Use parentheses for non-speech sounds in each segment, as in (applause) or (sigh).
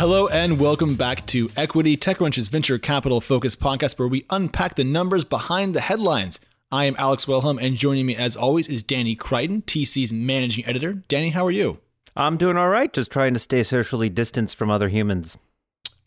Hello and welcome back to Equity, TechCrunch's venture capital focused podcast where we unpack the numbers behind the headlines. I am Alex Wilhelm, and joining me as always is Danny Crichton, TC's managing editor. Danny, how are you? I'm doing all right, just trying to stay socially distanced from other humans.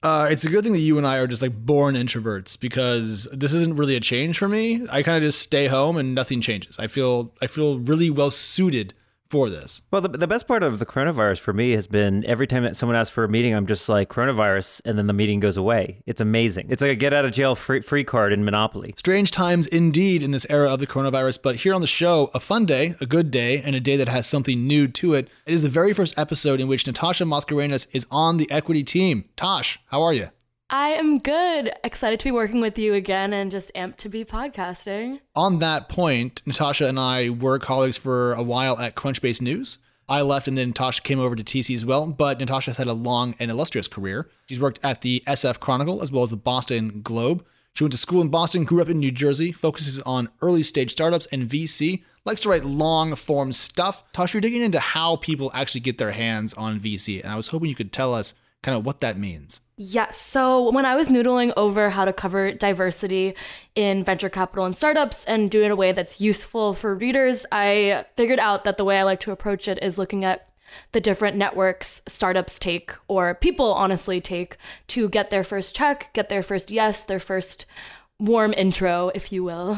Uh, it's a good thing that you and I are just like born introverts because this isn't really a change for me. I kind of just stay home and nothing changes. I feel I feel really well suited for this. Well, the, the best part of the coronavirus for me has been every time that someone asks for a meeting, I'm just like coronavirus, and then the meeting goes away. It's amazing. It's like a get out of jail free, free card in Monopoly. Strange times indeed in this era of the coronavirus, but here on the show, a fun day, a good day, and a day that has something new to it. It is the very first episode in which Natasha Mascarenhas is on the equity team. Tosh, how are you? I am good. Excited to be working with you again and just amped to be podcasting. On that point, Natasha and I were colleagues for a while at Crunchbase News. I left and then Natasha came over to TC as well, but Natasha's had a long and illustrious career. She's worked at the SF Chronicle as well as the Boston Globe. She went to school in Boston, grew up in New Jersey, focuses on early stage startups and VC, likes to write long form stuff. Tasha, you're digging into how people actually get their hands on VC, and I was hoping you could tell us kind of what that means. Yes. So when I was noodling over how to cover diversity in venture capital and startups and do it in a way that's useful for readers, I figured out that the way I like to approach it is looking at the different networks startups take or people honestly take to get their first check, get their first yes, their first warm intro, if you will.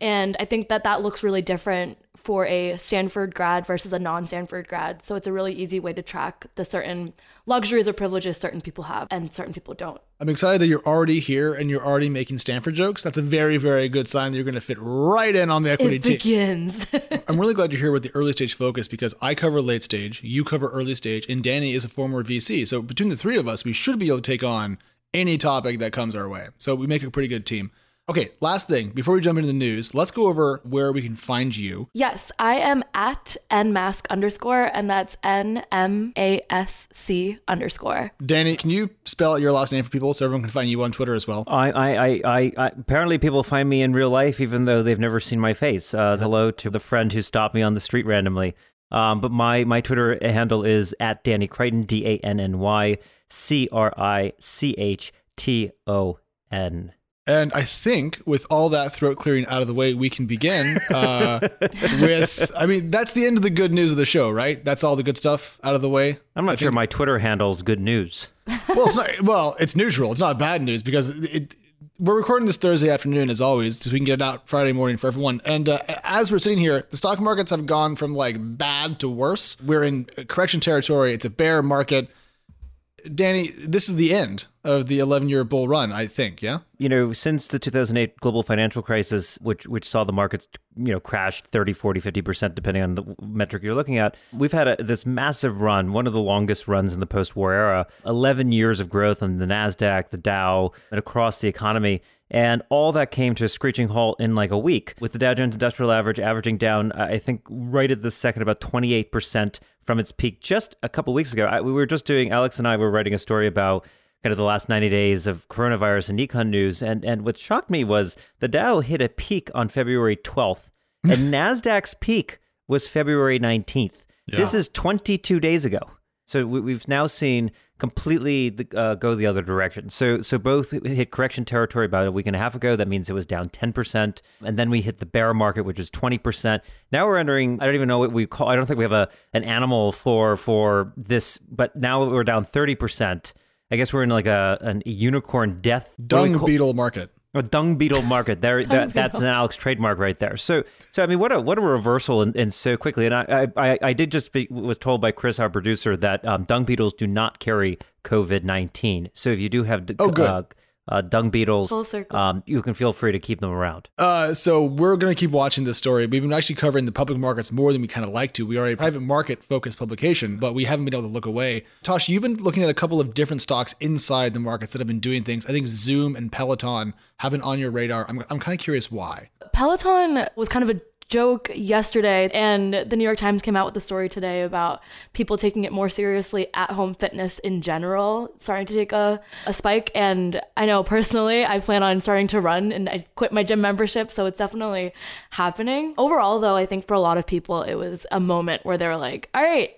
And I think that that looks really different for a Stanford grad versus a non Stanford grad. So it's a really easy way to track the certain luxuries or privileges certain people have and certain people don't. I'm excited that you're already here and you're already making Stanford jokes. That's a very, very good sign that you're going to fit right in on the equity it team. begins. (laughs) I'm really glad you're here with the early stage focus because I cover late stage, you cover early stage, and Danny is a former VC. So between the three of us, we should be able to take on any topic that comes our way. So we make a pretty good team. Okay, last thing before we jump into the news, let's go over where we can find you. Yes, I am at nmasc underscore, and that's N M A S C underscore. Danny, can you spell out your last name for people so everyone can find you on Twitter as well? I, I, I, I, I apparently people find me in real life even though they've never seen my face. Uh, hello to the friend who stopped me on the street randomly. Um, but my my Twitter handle is at Danny Crichton, D A N N Y C R I C H T O N. And I think with all that throat clearing out of the way, we can begin uh, (laughs) with. I mean, that's the end of the good news of the show, right? That's all the good stuff out of the way. I'm not I sure think- my Twitter handle is good news. (laughs) well, it's not. Well, it's neutral. It's not bad news because it. We're recording this Thursday afternoon, as always, so we can get it out Friday morning for everyone. And uh, as we're sitting here, the stock markets have gone from like bad to worse. We're in correction territory. It's a bear market. Danny, this is the end of the 11 year bull run, I think. Yeah. you know, since the 2008 global financial crisis, which which saw the markets, you know, crash 30, 40, 50% depending on the metric you're looking at, we've had a, this massive run, one of the longest runs in the post-war era, 11 years of growth on the Nasdaq, the Dow, and across the economy. And all that came to a screeching halt in like a week, with the Dow Jones Industrial Average averaging down, I think, right at this second, about 28% from its peak just a couple weeks ago. I, we were just doing, Alex and I were writing a story about kind of the last 90 days of coronavirus and econ news. And, and what shocked me was the Dow hit a peak on February 12th, (laughs) and NASDAQ's peak was February 19th. This is 22 days ago. So we, we've now seen completely uh, go the other direction. So so both hit correction territory about a week and a half ago. That means it was down 10%. And then we hit the bear market, which is 20%. Now we're entering, I don't even know what we call, I don't think we have a an animal for for this, but now we're down 30%. I guess we're in like a an unicorn death what do we Dung beetle market. A dung beetle market. There, (laughs) that, that's an Alex trademark right there. So, so I mean, what a what a reversal and, and so quickly. And I, I, I did just be, was told by Chris, our producer, that um, dung beetles do not carry COVID nineteen. So if you do have d- Oh, good. Uh, uh, dung beetles, Full circle. um, you can feel free to keep them around. Uh, so we're going to keep watching this story. We've been actually covering the public markets more than we kind of like to. We are a private market focused publication, but we haven't been able to look away. Tosh, you've been looking at a couple of different stocks inside the markets that have been doing things. I think Zoom and Peloton have been on your radar. I'm, I'm kind of curious why. Peloton was kind of a joke yesterday, and the New York Times came out with a story today about people taking it more seriously at home fitness in general, starting to take a, a spike. And I know personally, I plan on starting to run and I quit my gym membership, so it's definitely happening. Overall, though, I think for a lot of people, it was a moment where they were like, all right,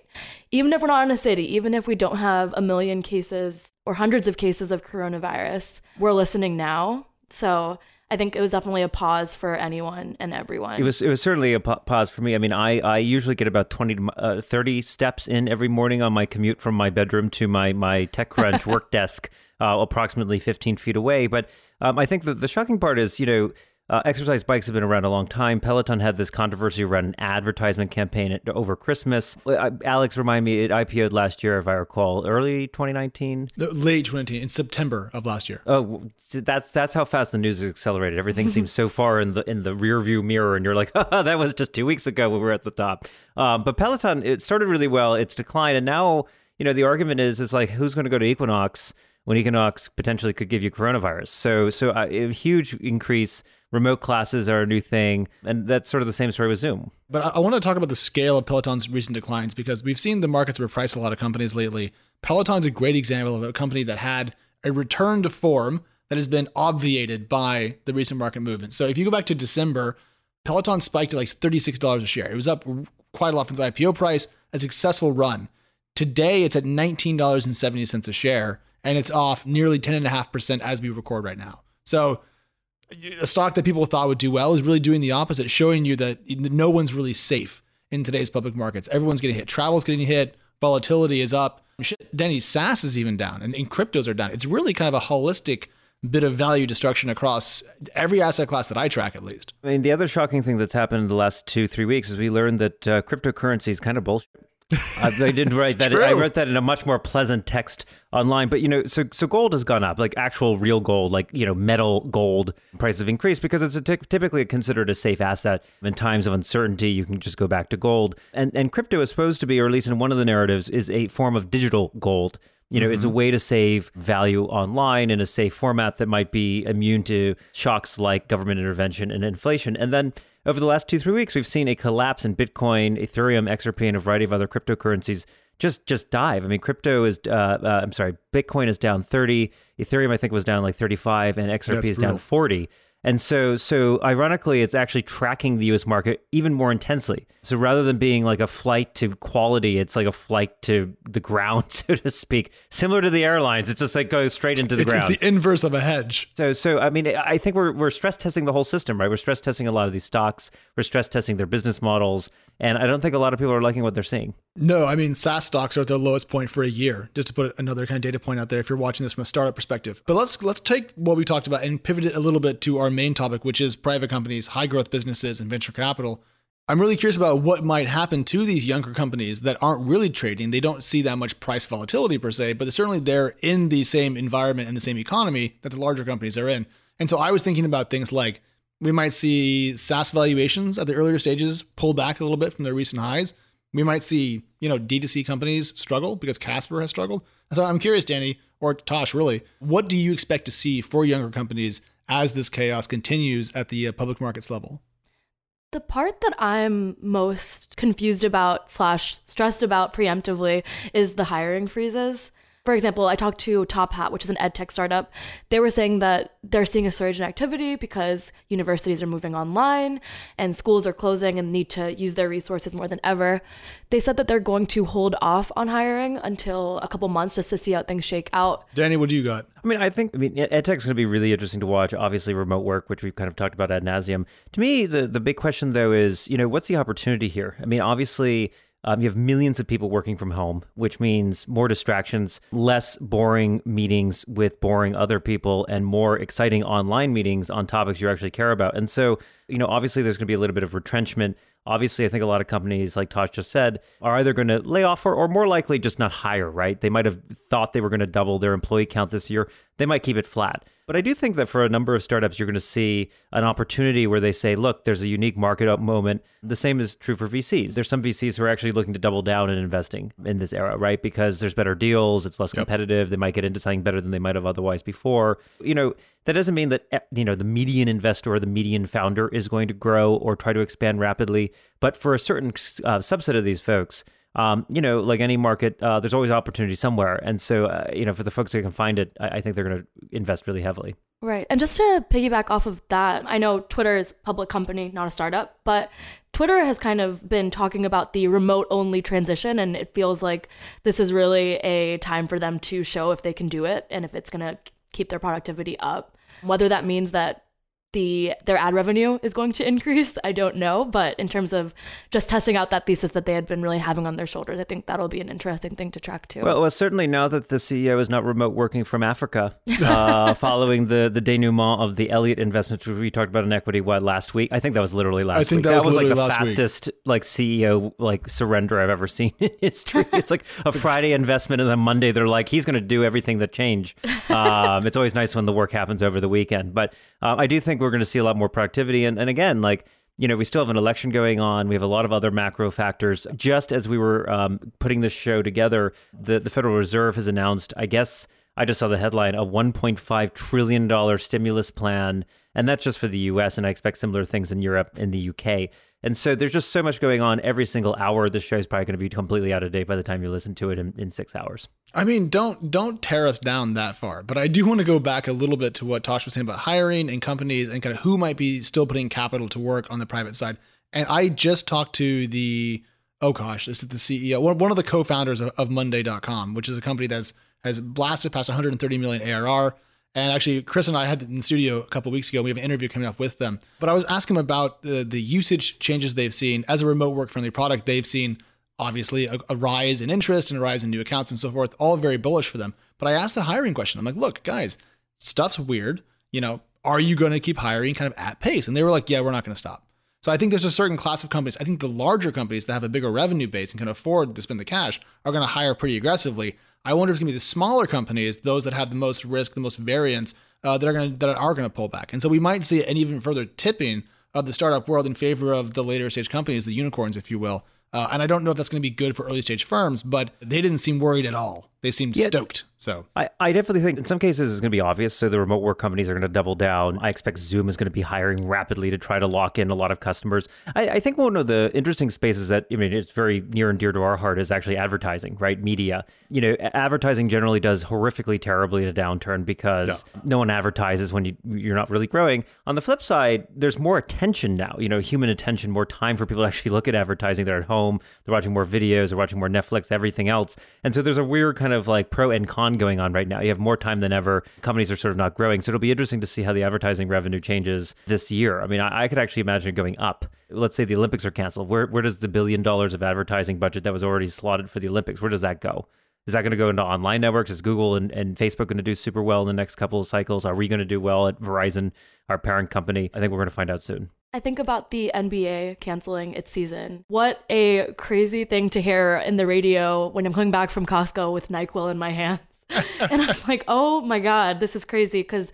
even if we're not in a city, even if we don't have a million cases or hundreds of cases of coronavirus, we're listening now. So I think it was definitely a pause for anyone and everyone. It was it was certainly a pause for me. I mean, I, I usually get about 20 to uh, 30 steps in every morning on my commute from my bedroom to my my TechCrunch (laughs) work desk, uh, approximately 15 feet away. But um, I think that the shocking part is, you know, uh, exercise bikes have been around a long time. Peloton had this controversy around an advertisement campaign at, over Christmas. Uh, Alex, remind me, it IPO'd last year, if I recall, early 2019, late 2019, in September of last year. Oh, that's that's how fast the news has accelerated. Everything seems so far in the in the rear view mirror, and you're like, (laughs) oh, that was just two weeks ago when we were at the top. Um, but Peloton, it started really well. It's declined, and now you know the argument is is like who's going to go to Equinox when Equinox potentially could give you coronavirus. So so uh, a huge increase remote classes are a new thing. And that's sort of the same story with Zoom. But I, I want to talk about the scale of Peloton's recent declines because we've seen the markets reprice a lot of companies lately. Peloton's a great example of a company that had a return to form that has been obviated by the recent market movement. So if you go back to December, Peloton spiked at like $36 a share. It was up quite a lot from the IPO price, a successful run. Today, it's at $19.70 a share, and it's off nearly 10.5% as we record right now. So a stock that people thought would do well is really doing the opposite, showing you that no one's really safe in today's public markets. Everyone's getting hit. Travel's getting hit. Volatility is up. Shit, Denny, SaaS is even down, and, and cryptos are down. It's really kind of a holistic bit of value destruction across every asset class that I track, at least. I mean, the other shocking thing that's happened in the last two, three weeks is we learned that uh, cryptocurrency is kind of bullshit. I, I did write that. True. I wrote that in a much more pleasant text online. But you know, so so gold has gone up, like actual real gold, like you know, metal gold prices have increased because it's a t- typically considered a safe asset. In times of uncertainty, you can just go back to gold. And and crypto is supposed to be, or at least in one of the narratives, is a form of digital gold. You know, mm-hmm. it's a way to save value online in a safe format that might be immune to shocks like government intervention and inflation. And then over the last two, three weeks, we've seen a collapse in Bitcoin, Ethereum, XRP, and a variety of other cryptocurrencies just just dive. I mean, crypto is, uh, uh, I'm sorry, Bitcoin is down 30, Ethereum, I think, was down like 35, and XRP That's is brutal. down 40. And so, so ironically, it's actually tracking the U.S. market even more intensely. So rather than being like a flight to quality, it's like a flight to the ground, (laughs) so to speak. Similar to the airlines, it's just like goes straight into the it's, ground. It's the inverse of a hedge. So, so I mean, I think we're we're stress testing the whole system, right? We're stress testing a lot of these stocks. We're stress testing their business models, and I don't think a lot of people are liking what they're seeing. No, I mean, SaaS stocks are at their lowest point for a year. Just to put another kind of data point out there, if you're watching this from a startup perspective. But let's let's take what we talked about and pivot it a little bit to our main topic, which is private companies, high growth businesses, and venture capital. I'm really curious about what might happen to these younger companies that aren't really trading. They don't see that much price volatility per se, but certainly they're in the same environment and the same economy that the larger companies are in. And so I was thinking about things like we might see SaaS valuations at the earlier stages pull back a little bit from their recent highs. We might see, you know, D2C companies struggle because Casper has struggled. So I'm curious, Danny, or Tosh, really, what do you expect to see for younger companies as this chaos continues at the uh, public markets level? The part that I'm most confused about slash stressed about preemptively is the hiring freezes for example, I talked to Top Hat, which is an ed tech startup. They were saying that they're seeing a surge in activity because universities are moving online and schools are closing and need to use their resources more than ever. They said that they're going to hold off on hiring until a couple months just to see how things shake out. Danny, what do you got? I mean, I think I mean edtech's going to be really interesting to watch. Obviously, remote work, which we've kind of talked about ad nauseum. To me, the the big question though is, you know, what's the opportunity here? I mean, obviously um, you have millions of people working from home, which means more distractions, less boring meetings with boring other people, and more exciting online meetings on topics you actually care about. And so, you know, obviously there's going to be a little bit of retrenchment. Obviously, I think a lot of companies, like Tosh just said, are either going to lay off or, or more likely just not hire, right? They might have thought they were going to double their employee count this year. They might keep it flat. But I do think that for a number of startups, you're going to see an opportunity where they say, look, there's a unique market up moment. The same is true for VCs. There's some VCs who are actually looking to double down in investing in this era, right? Because there's better deals, it's less competitive, they might get into something better than they might have otherwise before. You know, that doesn't mean that eh, you know the median investor or the median founder is going to grow or try to expand rapidly, but for a certain uh, subset of these folks, um, you know, like any market, uh, there's always opportunity somewhere. And so, uh, you know, for the folks that can find it, I, I think they're going to invest really heavily. Right. And just to piggyback off of that, I know Twitter is a public company, not a startup, but Twitter has kind of been talking about the remote only transition. And it feels like this is really a time for them to show if they can do it and if it's going to keep their productivity up. Whether that means that the their ad revenue is going to increase. I don't know, but in terms of just testing out that thesis that they had been really having on their shoulders, I think that'll be an interesting thing to track too. Well, well certainly now that the CEO is not remote working from Africa, (laughs) uh, following the the denouement of the Elliott investment, which we talked about in equity what last week. I think that was literally last. I think week. that was, was like the fastest week. like CEO like surrender I've ever seen in history. (laughs) it's like a Friday investment, and then Monday they're like he's going to do everything that change. (laughs) Um, it's always nice when the work happens over the weekend, but uh, I do think think we're going to see a lot more productivity. And, and again, like, you know, we still have an election going on. We have a lot of other macro factors. Just as we were um, putting this show together, the, the Federal Reserve has announced, I guess, I just saw the headline, a $1.5 trillion stimulus plan. And that's just for the US. And I expect similar things in Europe and the UK. And so there's just so much going on every single hour. The show is probably going to be completely out of date by the time you listen to it in, in six hours. I mean, don't don't tear us down that far. But I do want to go back a little bit to what Tosh was saying about hiring and companies and kind of who might be still putting capital to work on the private side. And I just talked to the oh gosh, this is the CEO, one of the co-founders of, of Monday.com, which is a company that's has blasted past 130 million ARR. And actually, Chris and I had in the studio a couple weeks ago. We have an interview coming up with them. But I was asking them about the, the usage changes they've seen as a remote work friendly product. They've seen obviously a, a, rise in interest and a rise in new accounts and so forth, all very bullish for them. But I asked the hiring question. I'm like, look, guys, stuff's weird. You know, are you going to keep hiring kind of at pace? And they were like, yeah, we're not going to stop. So I think there's a certain class of companies. I think the larger companies that have a bigger revenue base and can afford to spend the cash are going to hire pretty aggressively. I wonder if it's going to be the smaller companies, those that have the most risk, the most variance, uh, that are going to that are going to pull back. And so we might see an even further tipping of the startup world in favor of the later stage companies, the unicorns, if you will. Uh, and I don't know if that's going to be good for early stage firms, but they didn't seem worried at all. They seemed yeah, stoked. So I, I definitely think in some cases it's going to be obvious. So the remote work companies are going to double down. I expect Zoom is going to be hiring rapidly to try to lock in a lot of customers. I, I think one of the interesting spaces that I mean it's very near and dear to our heart is actually advertising, right? Media. You know, advertising generally does horrifically terribly in a downturn because yeah. no one advertises when you you're not really growing. On the flip side, there's more attention now. You know, human attention, more time for people to actually look at advertising. They're at home. They're watching more videos. They're watching more Netflix. Everything else. And so there's a weird kind of like pro and con going on right now. You have more time than ever. Companies are sort of not growing. So it'll be interesting to see how the advertising revenue changes this year. I mean, I, I could actually imagine it going up. Let's say the Olympics are canceled. Where, where does the billion dollars of advertising budget that was already slotted for the Olympics, where does that go? Is that going to go into online networks? Is Google and, and Facebook going to do super well in the next couple of cycles? Are we going to do well at Verizon, our parent company? I think we're going to find out soon. I think about the NBA canceling its season. What a crazy thing to hear in the radio when I'm coming back from Costco with NyQuil in my hands. (laughs) and I'm like, oh my God, this is crazy. Because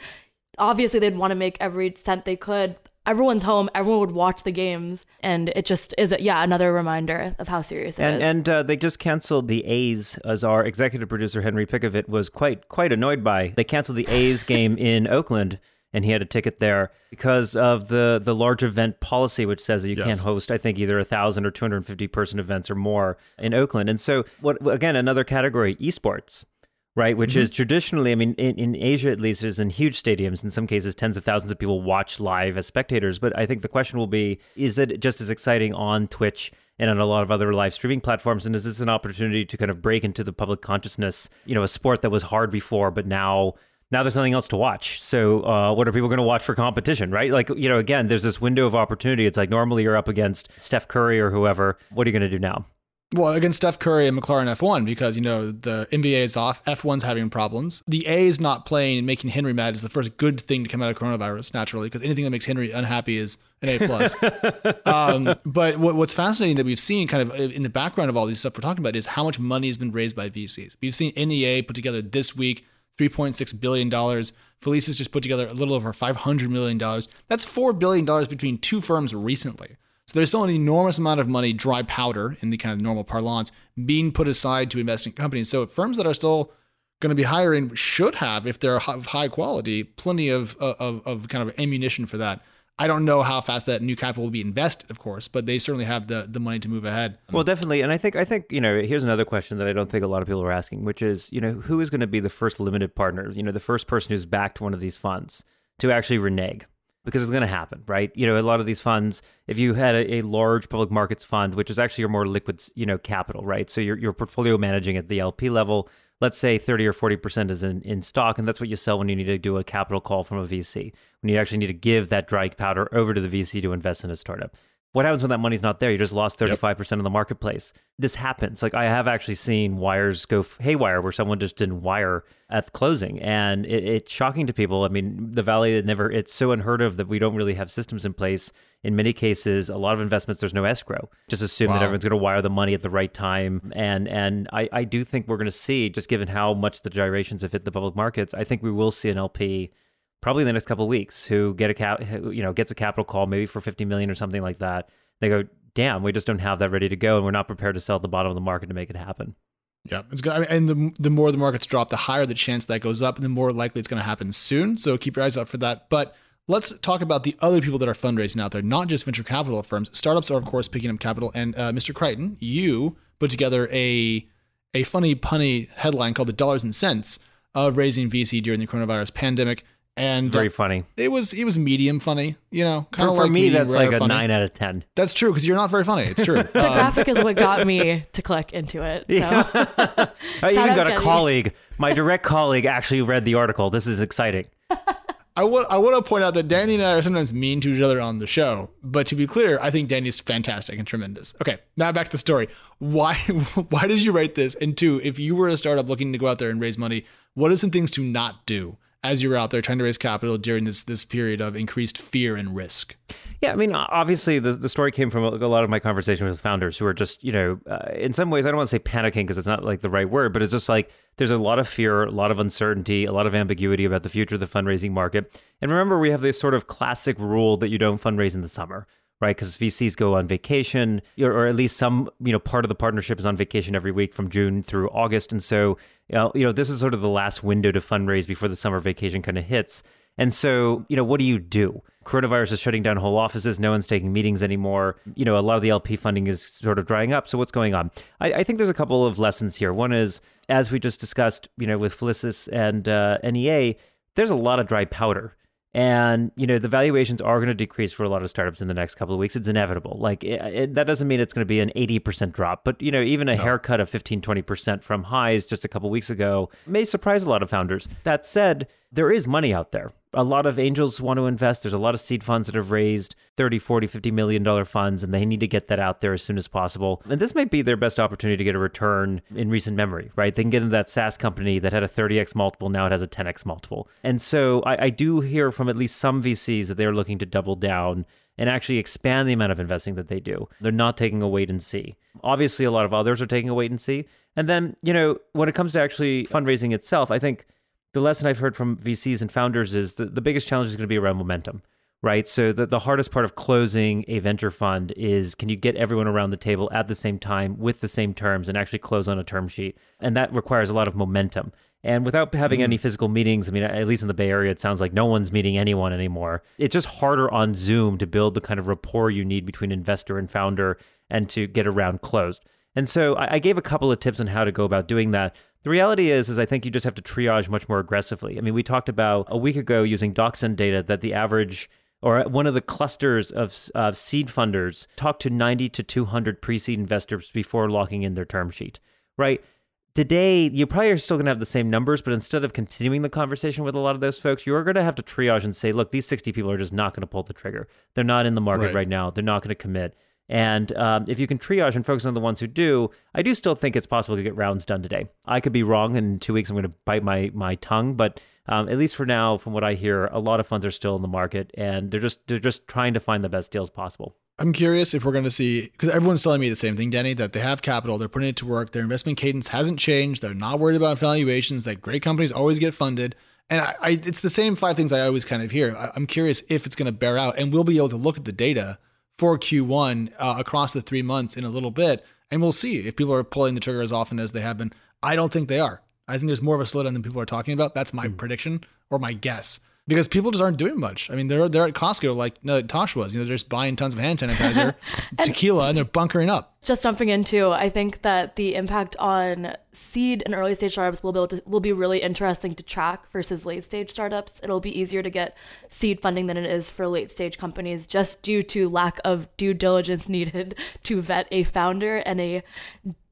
obviously they'd want to make every cent they could. Everyone's home. Everyone would watch the games, and it just is, a, yeah, another reminder of how serious it and, is. and, uh, they just canceled the A's, as our executive producer Henry Pickavet was quite quite annoyed by. They canceled the A's (laughs) game in Oakland and he had a ticket there because of the the large event policy, which says that you yes. can't host, I think, either a thousand or two hundred and fifty person events or more in Oakland. And so, what again, another category, esports right? Which mm-hmm. is traditionally, I mean, in, in Asia at least, is in huge stadiums. In some cases, tens of thousands of people watch live as spectators. But I think the question will be: Is it just as exciting on Twitch? And on a lot of other live streaming platforms, and is this an opportunity to kind of break into the public consciousness? You know, a sport that was hard before, but now now there's nothing else to watch. So uh, what are people going to watch for competition, right? Like, you know, again, there's this window of opportunity. It's like normally you're up against Steph Curry or whoever. What are you going to do now? Well, against Steph Curry and McLaren F1 because, you know, the NBA is off, F1's having problems. The A is not playing and making Henry mad is the first good thing to come out of coronavirus, naturally, because anything that makes Henry unhappy is an A plus. (laughs) um, but what, what's fascinating that we've seen kind of in the background of all these stuff we're talking about is how much money has been raised by VCs. We've seen NEA put together this week $3.6 billion. Felicis just put together a little over $500 million. That's $4 billion between two firms recently. So there's still an enormous amount of money, dry powder in the kind of normal parlance, being put aside to invest in companies. So firms that are still going to be hiring should have, if they're of high quality, plenty of, of, of kind of ammunition for that. I don't know how fast that new capital will be invested, of course, but they certainly have the the money to move ahead. Well, definitely, and I think I think you know here's another question that I don't think a lot of people are asking, which is you know who is going to be the first limited partner, you know the first person who's backed one of these funds to actually renege because it's going to happen, right? You know, a lot of these funds, if you had a, a, large public markets fund, which is actually your more liquid, you know, capital, right? So your your portfolio managing at the LP level, let's say 30 or 40% is in, in stock, and that's what you sell when you need to do a capital call from a VC, when you actually need to give that dry powder over to the VC to invest in a startup. What happens when that money's not there? You just lost 35% yep. of the marketplace. This happens. Like I have actually seen wires go haywire where someone just didn't wire at closing. And it, it's shocking to people. I mean, the Valley never, it's so unheard of that we don't really have systems in place. In many cases, a lot of investments, there's no escrow. Just assume wow. that everyone's going to wire the money at the right time. And and I, I do think we're going to see, just given how much the gyrations have hit the public markets, I think we will see an LP probably in the next couple weeks who get a cap, you know, gets a capital call maybe for 50 million or something like that. They go, damn, we just don't have that ready to go, and we're not prepared to sell at the bottom of the market to make it happen. Yeah, it's good. I mean, and the the more the markets drop, the higher the chance that goes up, and the more likely it's going to happen soon. So keep your eyes out for that. But let's talk about the other people that are fundraising out there, not just venture capital firms. Startups are, of course, picking up capital. And uh, Mr. Crichton, you put together a a funny punny headline called "The Dollars and Cents" of raising VC during the coronavirus pandemic and very uh, funny. It was it was medium funny, you know. Kind of like me, that's like a funny. nine out of ten. That's true because you're not very funny. It's true. (laughs) the um, graphic is what got me to click into it. So. Yeah. (laughs) I even got a colleague. My direct colleague actually read the article. This is exciting. (laughs) I want I want to point out that Danny and I are sometimes mean to each other on the show, but to be clear, I think Danny's fantastic and tremendous. Okay, now back to the story. Why why did you write this? And two, if you were a startup looking to go out there and raise money, what are some things to not do? As you're out there trying to raise capital during this this period of increased fear and risk? Yeah, I mean, obviously, the, the story came from a, lot of my conversation with founders who are just, you know, uh, in some ways, I don't want to say panicking because it's not like the right word, but it's just like there's a lot of fear, a lot of uncertainty, a lot of ambiguity about the future of the fundraising market. And remember, we have this sort of classic rule that you don't fundraise in the summer right? Because VCs go on vacation, or, at least some, you know, part of the partnership is on vacation every week from June through August, and so, you know, you know, this is sort of the last window to fundraise before the summer vacation kind of hits. And so, you know, what do you do? Coronavirus is shutting down whole offices. No one's taking meetings anymore. You know, a lot of the LP funding is sort of drying up. So, what's going on? I, I think there's a couple of lessons here. One is, as we just discussed, you know, with Felicis and uh, NEA, there's a lot of dry powder and you know the valuations are going to decrease for a lot of startups in the next couple of weeks it's inevitable like it, it, that doesn't mean it's going to be an 80% drop but you know even a no. haircut of 15 20% from highs just a couple weeks ago may surprise a lot of founders that said there is money out there. A lot of angels want to invest. There's a lot of seed funds that have raised 30, 40, 50 million dollar funds, and they need to get that out there as soon as possible. And this might be their best opportunity to get a return in recent memory, right? They can get into that SaaS company that had a 30x multiple, now it has a 10x multiple. And so I, I do hear from at least some VCs that they're looking to double down and actually expand the amount of investing that they do. They're not taking a wait and see. Obviously, a lot of others are taking a wait and see. And then, you know, when it comes to actually fundraising itself, I think the lesson I've heard from VCs and founders is that the biggest challenge is going to be around momentum, right? So the, the hardest part of closing a venture fund is can you get everyone around the table at the same time with the same terms and actually close on a term sheet? And that requires a lot of momentum. And without having mm. any physical meetings, I mean, at least in the Bay Area, it sounds like no one's meeting anyone anymore. It's just harder on Zoom to build the kind of rapport you need between investor and founder and to get around closed. And so I, I gave a couple of tips on how to go about doing that. The reality is, is I think you just have to triage much more aggressively. I mean, we talked about a week ago using DocSend data that the average or one of the clusters of seed funders talked to 90 to 200 pre-seed investors before locking in their term sheet, right? Today, you probably are still going to have the same numbers, but instead of continuing the conversation with a lot of those folks, you're going to have to triage and say, look, these 60 people are just not going to pull the trigger. They're not in the market right, right now. They're not going to commit. And um, if you can triage and focus on the ones who do, I do still think it's possible to get rounds done today. I could be wrong. In two weeks, I'm going to bite my my tongue, but um, at least for now, from what I hear, a lot of funds are still in the market, and they're just they're just trying to find the best deals possible. I'm curious if we're going to see because everyone's telling me the same thing, Danny, that they have capital, they're putting it to work, their investment cadence hasn't changed, they're not worried about valuations, that great companies always get funded. And I, I it's the same five things I always kind of hear. I, am curious if it's going to bear out, and we'll be able to look at the data for Q1 uh, across the three months in a little bit, and we'll see if people are pulling the trigger as often as they have been. I don't think they are. I think there's more of a slowdown than people are talking about. That's my mm. prediction or my guess because people just aren't doing much. I mean, they're they're at Costco like no, Tosh was. You know, they're just buying tons of hand sanitizer, (laughs) and tequila, and they're bunkering up. Just jumping into, I think that the impact on seed and early stage startups will be to, will be really interesting to track versus late stage startups. It'll be easier to get seed funding than it is for late stage companies, just due to lack of due diligence (laughs) needed to vet a founder and a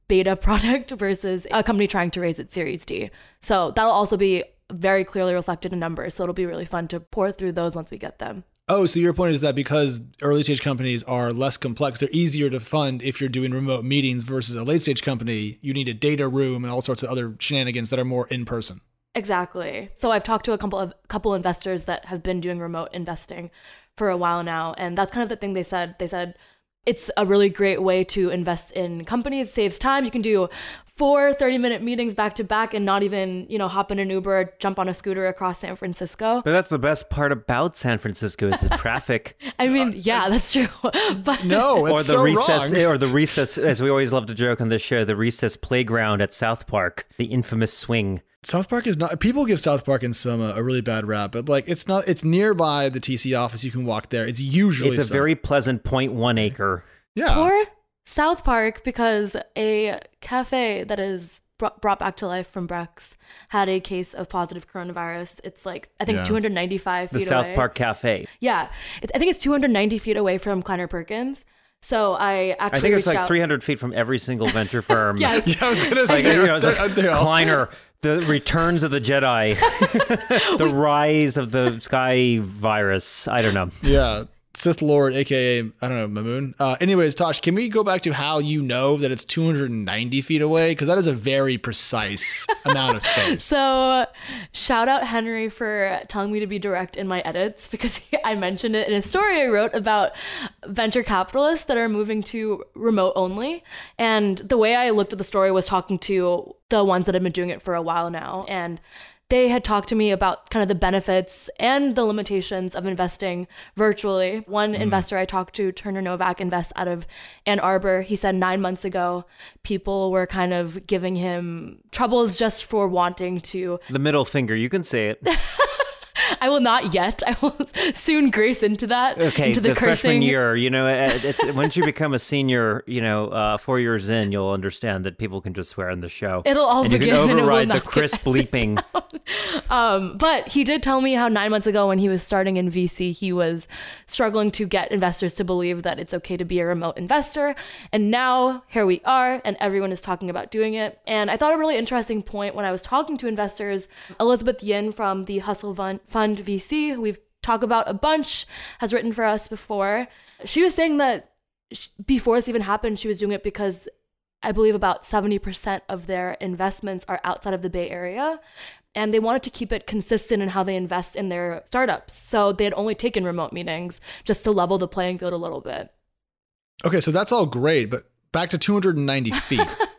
beta (laughs) product versus a company trying to raise its Series D. So that'll also be very clearly reflected in numbers. So it'll be really fun to pour through those once we get them. Oh, so your point is that because early stage companies are less complex, they're easier to fund if you're doing remote meetings versus a late stage company, you need a data room and all sorts of other shenanigans that are more in person. Exactly. So I've talked to a couple of couple investors that have been doing remote investing for a while now, and that's kind of the thing they said. They said it's a really great way to invest in companies. Saves time. You can do four 30 minute meetings back to back and not even you know hop in an uber jump on a scooter across san francisco. But that's the best part about san francisco is the (laughs) traffic. I mean uh, yeah that's true. (laughs) But no or the so recess wrong. or the recess as we always love to joke on this show the recess playground at south park the infamous swing South Park is not. People give South Park in Soma a really bad rap, but like it's not. It's nearby the TC office. You can walk there. It's usually it's a very pleasant one acre. Yeah. Poor South Park because a cafe that is brought back to life from Brex had a case of positive coronavirus. It's like I think yeah. 295 feet the South away. Park Cafe. Yeah, I think it's 290 feet away from Kleiner Perkins. So I actually I think it's like out. 300 feet from every single venture firm. (laughs) yes. Yeah, I was gonna say like, you know, like Kleiner, the returns of the Jedi, (laughs) (laughs) the rise of the sky virus. I don't know. Yeah. Sith Lord, aka I don't know Mamoon. Uh, anyways, Tosh, can we go back to how you know that it's 290 feet away? Because that is a very precise (laughs) amount of space. So, shout out Henry for telling me to be direct in my edits because (laughs) he, I mentioned it in a story I wrote about venture capitalists that are moving to remote only. And the way I looked at the story was talking to the ones that have been doing it for a while now, and they had talked to me about kind of the benefits and the limitations of investing virtually. One mm. investor I talked to, Turner Novak, invests out of Ann Arbor. He said nine months ago, people were kind of giving him troubles just for wanting to. The middle finger, you can say it. (laughs) I will not yet. I will (laughs) soon grace into that. Okay, into the, the cursing. freshman year. You know, it's, once you become a senior, you know, uh, four years in, you'll understand that people can just swear in the show. It'll all and begin you can override the crisp (laughs) bleeping. um, but he did tell me how nine months ago, when he was starting in VC, he was struggling to get investors to believe that it's okay to be a remote investor. And now here we are, and everyone is talking about doing it. And I thought a really interesting point when I was talking to investors, Elizabeth Yin from the Hustle Fund Fund VC, who we've talked about a bunch, has written for us before. She was saying that before this even happened, she was doing it because I believe about 70% of their investments are outside of the Bay Area. And they wanted to keep it consistent in how they invest in their startups. So they had only taken remote meetings just to level the playing field a little bit. Okay, so that's all great, but back to 290 feet. (laughs)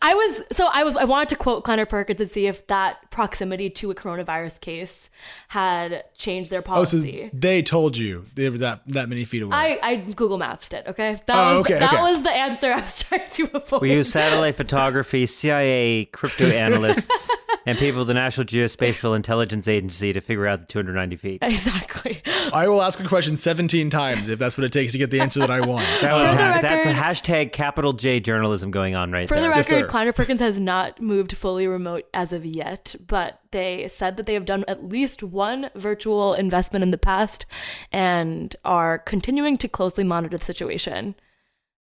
I was so I was I wanted to quote Kleiner Perkins and see if that proximity to a coronavirus case had changed their policy. Oh, so they told you they were that that many feet away. I, I Google Maps it. Okay, that oh, was okay, the, that okay. was the answer I was (laughs) trying to avoid. We use satellite photography, CIA crypto (laughs) analysts, and people at the National Geospatial Intelligence Agency to figure out the 290 feet. Exactly. I will ask a question 17 times if that's what it takes to get the answer that I want. That was ha- that's a hashtag capital J journalism going on right For there. the record, yes, Kleiner Perkins has not moved fully remote as of yet, but they said that they have done at least one virtual investment in the past and are continuing to closely monitor the situation.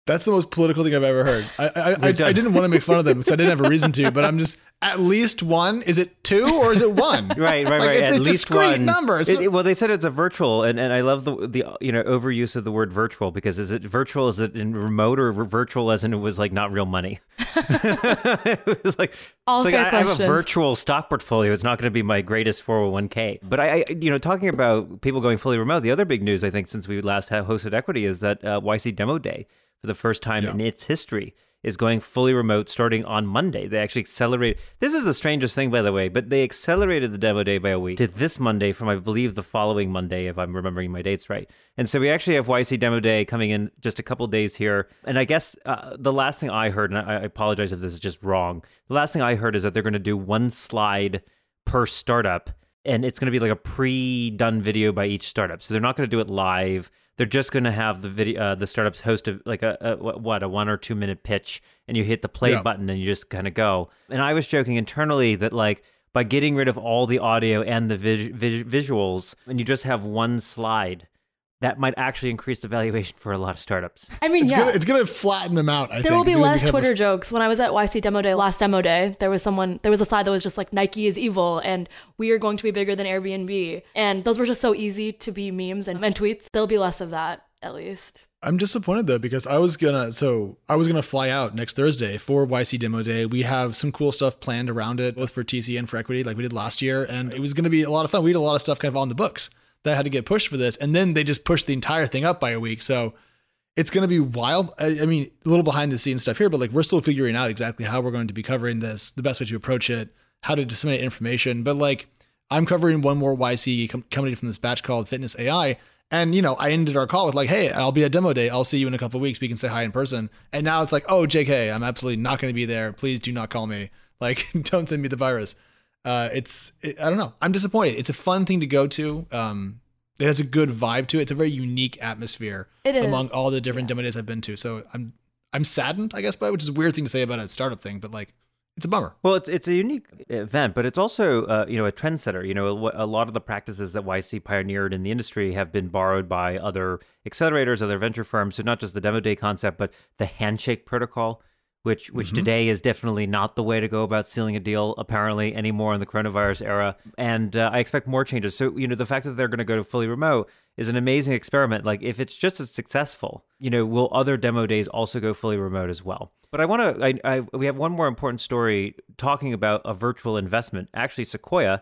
That's the most political thing I've ever heard. I I, (laughs) I, I didn't want to make fun of them because I didn't have a reason to, but I'm just at least one. Is it two or is it one? (laughs) right, right, Like, right. It's at a least discrete one number. It's It- it- well, they said it's a virtual, and, and I love the the you know overuse of the word virtual because is it virtual? Is it in remote or virtual as in it was like not real money? (laughs) it was like All it's like I, I have a virtual stock portfolio. It's not going to be my greatest 401k. But I, I, you know, talking about people going fully remote, the other big news I think since we last had hosted Equity is that uh, YC Demo Day for the first time Yeah. in its history is going fully remote starting on Monday. They actually accelerate. This is the strangest thing, by the way, but they accelerated the demo day by a week to this Monday from, I believe, the following Monday, if I'm remembering my dates right. And so we actually have YC demo day coming in just a couple days here. And I guess uh, the last thing I heard, and I, I apologize if this is just wrong, the last thing I heard is that they're going to do one slide per startup and it's going to be like a pre-done video by each startup. So they're not going to do it live. They're just going to have the video, uh, the startups host of like a, a what a one or two minute pitch, and you hit the play Yeah. button and you just kind of go. And I was joking internally that like by getting rid of all the audio and the vis- vis- visuals, and you just have one slide, that might actually increase the valuation for a lot of startups. I mean, it's yeah. gonna it's gonna flatten them out. I there think will be It's less become a- Twitter jokes. When I was at YC Demo Day last demo day, there was someone, there was a slide that was just like Nike is evil and we are going to be bigger than Airbnb. And those were just so easy to be memes and, and tweets. There'll be less of that, at least. I'm disappointed though because I was gonna so I was gonna fly out next Thursday for YC Demo Day. We have some cool stuff planned around it, both for TC and for Equity, like we did last year, and it was gonna be a lot of fun. We had a lot of stuff kind of on the books that had to get pushed for this, and then they just pushed the entire thing up by a week. So it's gonna be wild. I, I mean, a little behind the scenes stuff here, but like we're still figuring out exactly how we're going to be covering this, the best way to approach it, how to disseminate information. But like I'm covering one more YC com- company from this batch called Fitness AI. And you know, I ended our call with like, "Hey, I'll be at demo day. I'll see you in a couple of weeks. We can say hi in person." And now it's like, "Oh, JK, I'm absolutely not going to be there. Please do not call me. Like, (laughs) don't send me the virus." Uh, it's, it, I don't know. I'm disappointed. It's a fun thing to go to. Um, it has a good vibe to it. It's a very unique atmosphere It is. among all the different demo days I've been to. So I'm, I'm saddened, I guess, by it, which is a weird thing to say about a startup thing, but like, it's a bummer. Well, it's it's a unique event, but it's also uh, you know a trendsetter. You know, a, a lot of the practices that YC pioneered in the industry have been borrowed by other accelerators, other venture firms. So not just the demo day concept, but the handshake protocol, which which today is definitely not the way to go about sealing a deal apparently anymore in the coronavirus era. And uh, I expect more changes. So you know, the fact that they're going to go to fully remote is an amazing experiment. Like if it's just as successful, you know, will other demo days also go fully remote as well? But I want to. I, I we have one more important story talking about a virtual investment. Actually, Sequoia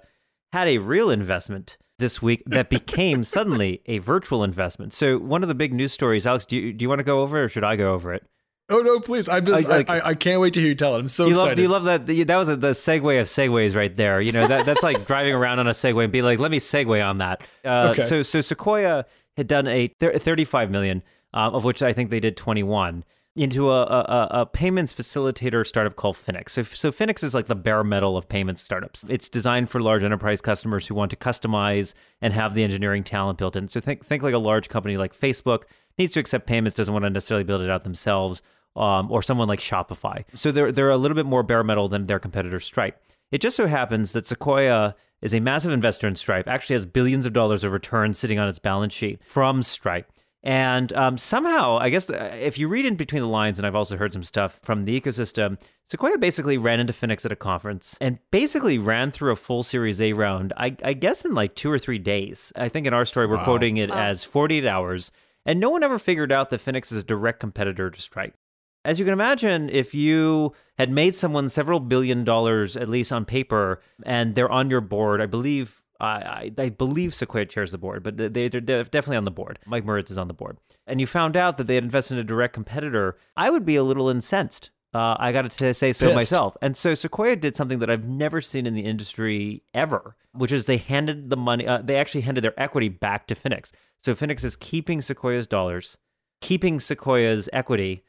had a real investment this week that (laughs) became suddenly a virtual investment. So one of the big news stories, Alex, do you do you want to go over it or should I go over it? Oh no, please! I'm just, I- I, like- I, I can't wait to hear you tell it. I'm so you excited. love, you love that. That was a, the segue of segues right there. You know that that's like (laughs) driving around on a Segway and be like, let me segue on that. Uh, Okay. So so Sequoia had done a thir- 35 million, uh, of which I think they did 21 into a, a, a- a payments facilitator startup called Finix. So, so Finix is like the bare metal of payments startups. It's designed for large enterprise customers who want to customize and have the engineering talent built in. So think think like a large company like Facebook needs to accept payments, doesn't want to necessarily build it out themselves um, or someone like Shopify. So they're they're a little bit more bare metal than their competitor Stripe. It just so happens that Sequoia is a massive investor in Stripe, actually has billions of dollars of returns sitting on its balance sheet from Stripe. And um, somehow, I guess uh, if you read in between the lines, and I've also heard some stuff from the ecosystem, Sequoia basically ran into Finix at a conference and basically ran through a full Series A round, I, I guess in like two or three days. I think in our story, we're quoting it as 48 hours. And no one ever figured out that Finix is a direct competitor to Stripe. As you can imagine, if you had made someone several billion dollars, at least on paper, and they're on your board, I believe, I, I, I believe Sequoia chairs the board, but they, they're def- definitely on the board. Mike Moritz is on the board. And you found out that they had invested in a direct competitor, I would be a little incensed. Uh, I got to say so Pissed. myself. And so Sequoia did something that I've never seen in the industry ever, which is they handed the money, uh, they actually handed their equity back to Finix. So Finix is keeping Sequoia's dollars, keeping Sequoia's equity,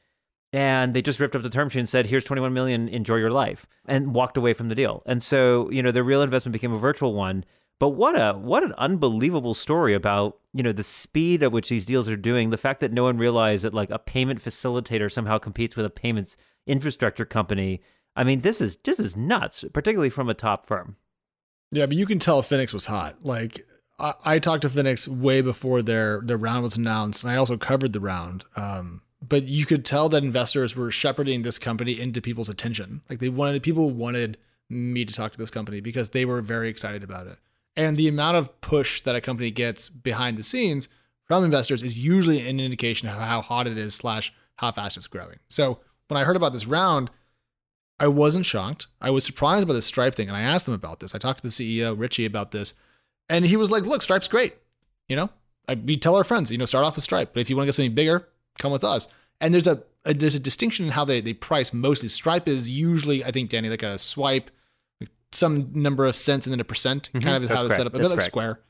and they just ripped up the term sheet and said, "Here's 21 million, enjoy your life," and walked away from the deal. And so, you know, the real investment became a virtual one. But what a what an unbelievable story about you know the speed at which these deals are doing. The fact that no one realized that like a payment facilitator somehow competes with a payments infrastructure company. I mean, this is this is nuts, particularly from a top firm. Yeah, but you can tell Finix was hot. Like I, I talked to Finix way before their their round was announced, and I also covered the round. Um, but you could tell that investors were shepherding this company into people's attention. Like they wanted people wanted me to talk to this company because they were very excited about it. And the amount of push that a company gets behind the scenes from investors is usually an indication of how hot it is slash how fast it's growing. So when I heard about this round, I wasn't shocked. I was surprised by the Stripe thing, and I asked them about this. I talked to the CEO Richie about this, and he was like, "Look, Stripe's great. You know, we tell our friends, you know, start off with Stripe, but if you want to get something bigger, come with us." And there's a, a there's a distinction in how they they price. Mostly, Stripe is usually, I think, Danny, like a swipe, like some number of cents and then a percent, Mhm, kind of is how they set up. A bit like correct. Square.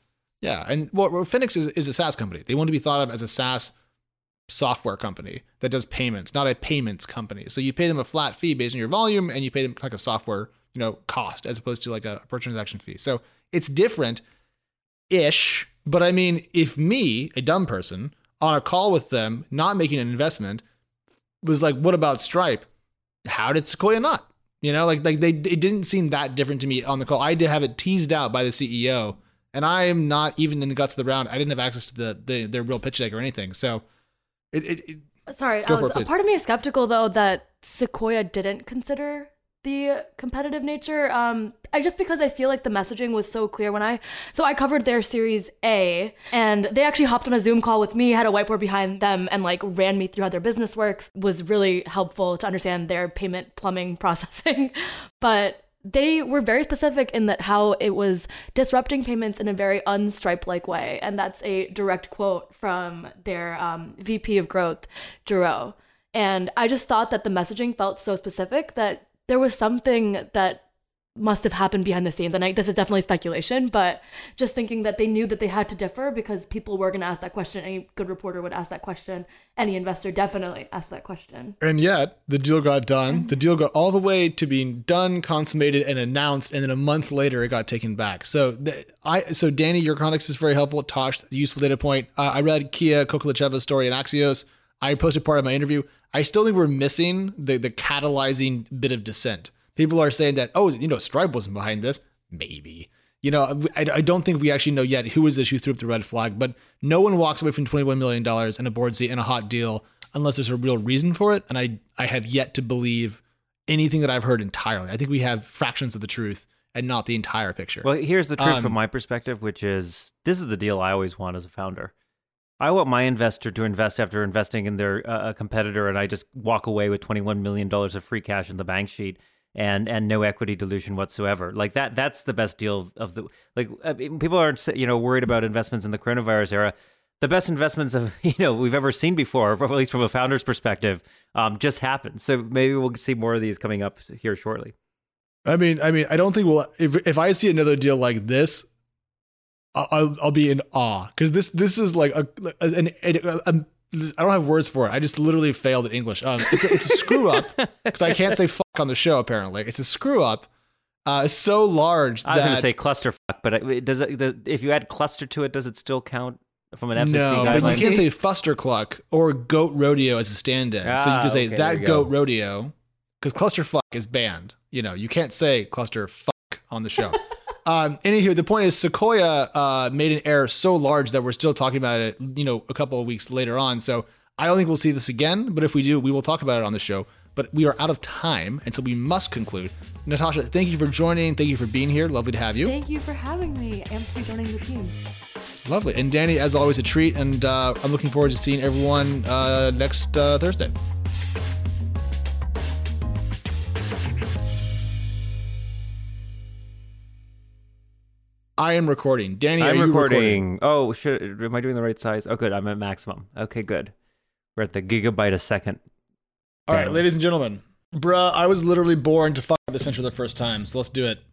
Yeah, and what well, Finix is is a SaaS company. They want to be thought of as a SaaS software company that does payments, not a payments company. So you pay them a flat fee based on your volume, and you pay them like a software, you know, cost as opposed to like a per transaction fee. So it's different, ish. But I mean, if me, a dumb person, on a call with them, not making an investment, was like, "What about Stripe? How did Sequoia not?" You know, like like they it didn't seem that different to me on the call. I did have it teased out by the CEO, and I am not even in the guts of the round. I didn't have access to the, the their real pitch deck or anything. So it, it, it Sorry, Go I for was, it, a part of me is skeptical though that Sequoia didn't consider the competitive nature. Um, I just because I feel like the messaging was so clear when I so I covered their Series A, and they actually hopped on a Zoom call with me, had a whiteboard behind them, and like ran me through how their business works. Was really helpful to understand their payment plumbing (laughs) processing, but they were very specific in that how it was disrupting payments in a very unstripe like way and that's a direct quote from their um, vp of growth Giroux. and i just thought that the messaging felt so specific that there was something that must have happened behind the scenes and I, this is definitely speculation but just thinking that they knew that they had to differ because people were going to ask that question any good reporter would ask that question any investor definitely asked that question And yet, the deal got done. The deal got all the way to being done, consummated, and announced, and then a month later, it got taken back. So, the, I so Danny, your context is very helpful. Tosh, useful data point. Uh, I read Kia Kokalitcheva's story in Axios. I posted part of my interview. I still think we're missing the the catalyzing bit of dissent. People are saying that, oh, you know, Stripe wasn't behind this. Maybe. You know, I, I don't think we actually know yet who is this who threw up the red flag, but no one walks away from $21 million and a board seat and a hot deal unless there's a real reason for it. And I, I have yet to believe anything that I've heard entirely. I think we have fractions of the truth and not the entire picture. Well, here's the truth Um, from my perspective, which is this is the deal I always want as a founder. I want my investor to invest after investing in their uh, competitor, and I just walk away with twenty one million dollars of free cash in the bank sheet and and no equity dilution whatsoever. Like that, that's the best deal of the like. I mean, people aren't you know worried about investments in the coronavirus era. The best investments of (laughs) you know we've ever seen before, or at least from a founder's perspective, um, just happened. So maybe we'll see more of these coming up here shortly. I mean, I mean, I don't think we'll. If if I see another deal like this, I'll I'll be in awe because this this is like a an, a, a, I don't have words for it. I just literally failed at English. Um, it's a, it's a screw up (laughs) because I can't say fuck on the show. Apparently, it's a screw up. Uh, so large I was going to say cluster fuck, but it, does it does, if you add cluster to it, does it still count from an FCC no, guideline? but you can't say fustercluck or goat rodeo as a stand-in. so you Ah, can say okay, that you go. goat rodeo because cluster fuck is banned. You know, you can't say cluster fuck on the show. (laughs) um, anywho, the point is Sequoia uh, made an error so large that we're still talking about it. You know, a couple of weeks later on. So I don't think we'll see this again. But if we do, we will talk about it on the show. But we are out of time, and so we must conclude. Natasha, thank you for joining. Thank you for being here. Lovely to have you. thank you for having me and for joining the team Lovely. And Danny, as always, a treat. And uh, I'm looking forward to seeing everyone uh, next uh, Thursday. I am recording. Danny, are I'm you recording. Oh, should, am I doing the right size? Oh, good. I'm at maximum. Okay, good. We're at the gigabyte a second. All right, Dang. ladies and gentlemen. Bruh, I was literally born to fuck up this intro the first time, so let's do it.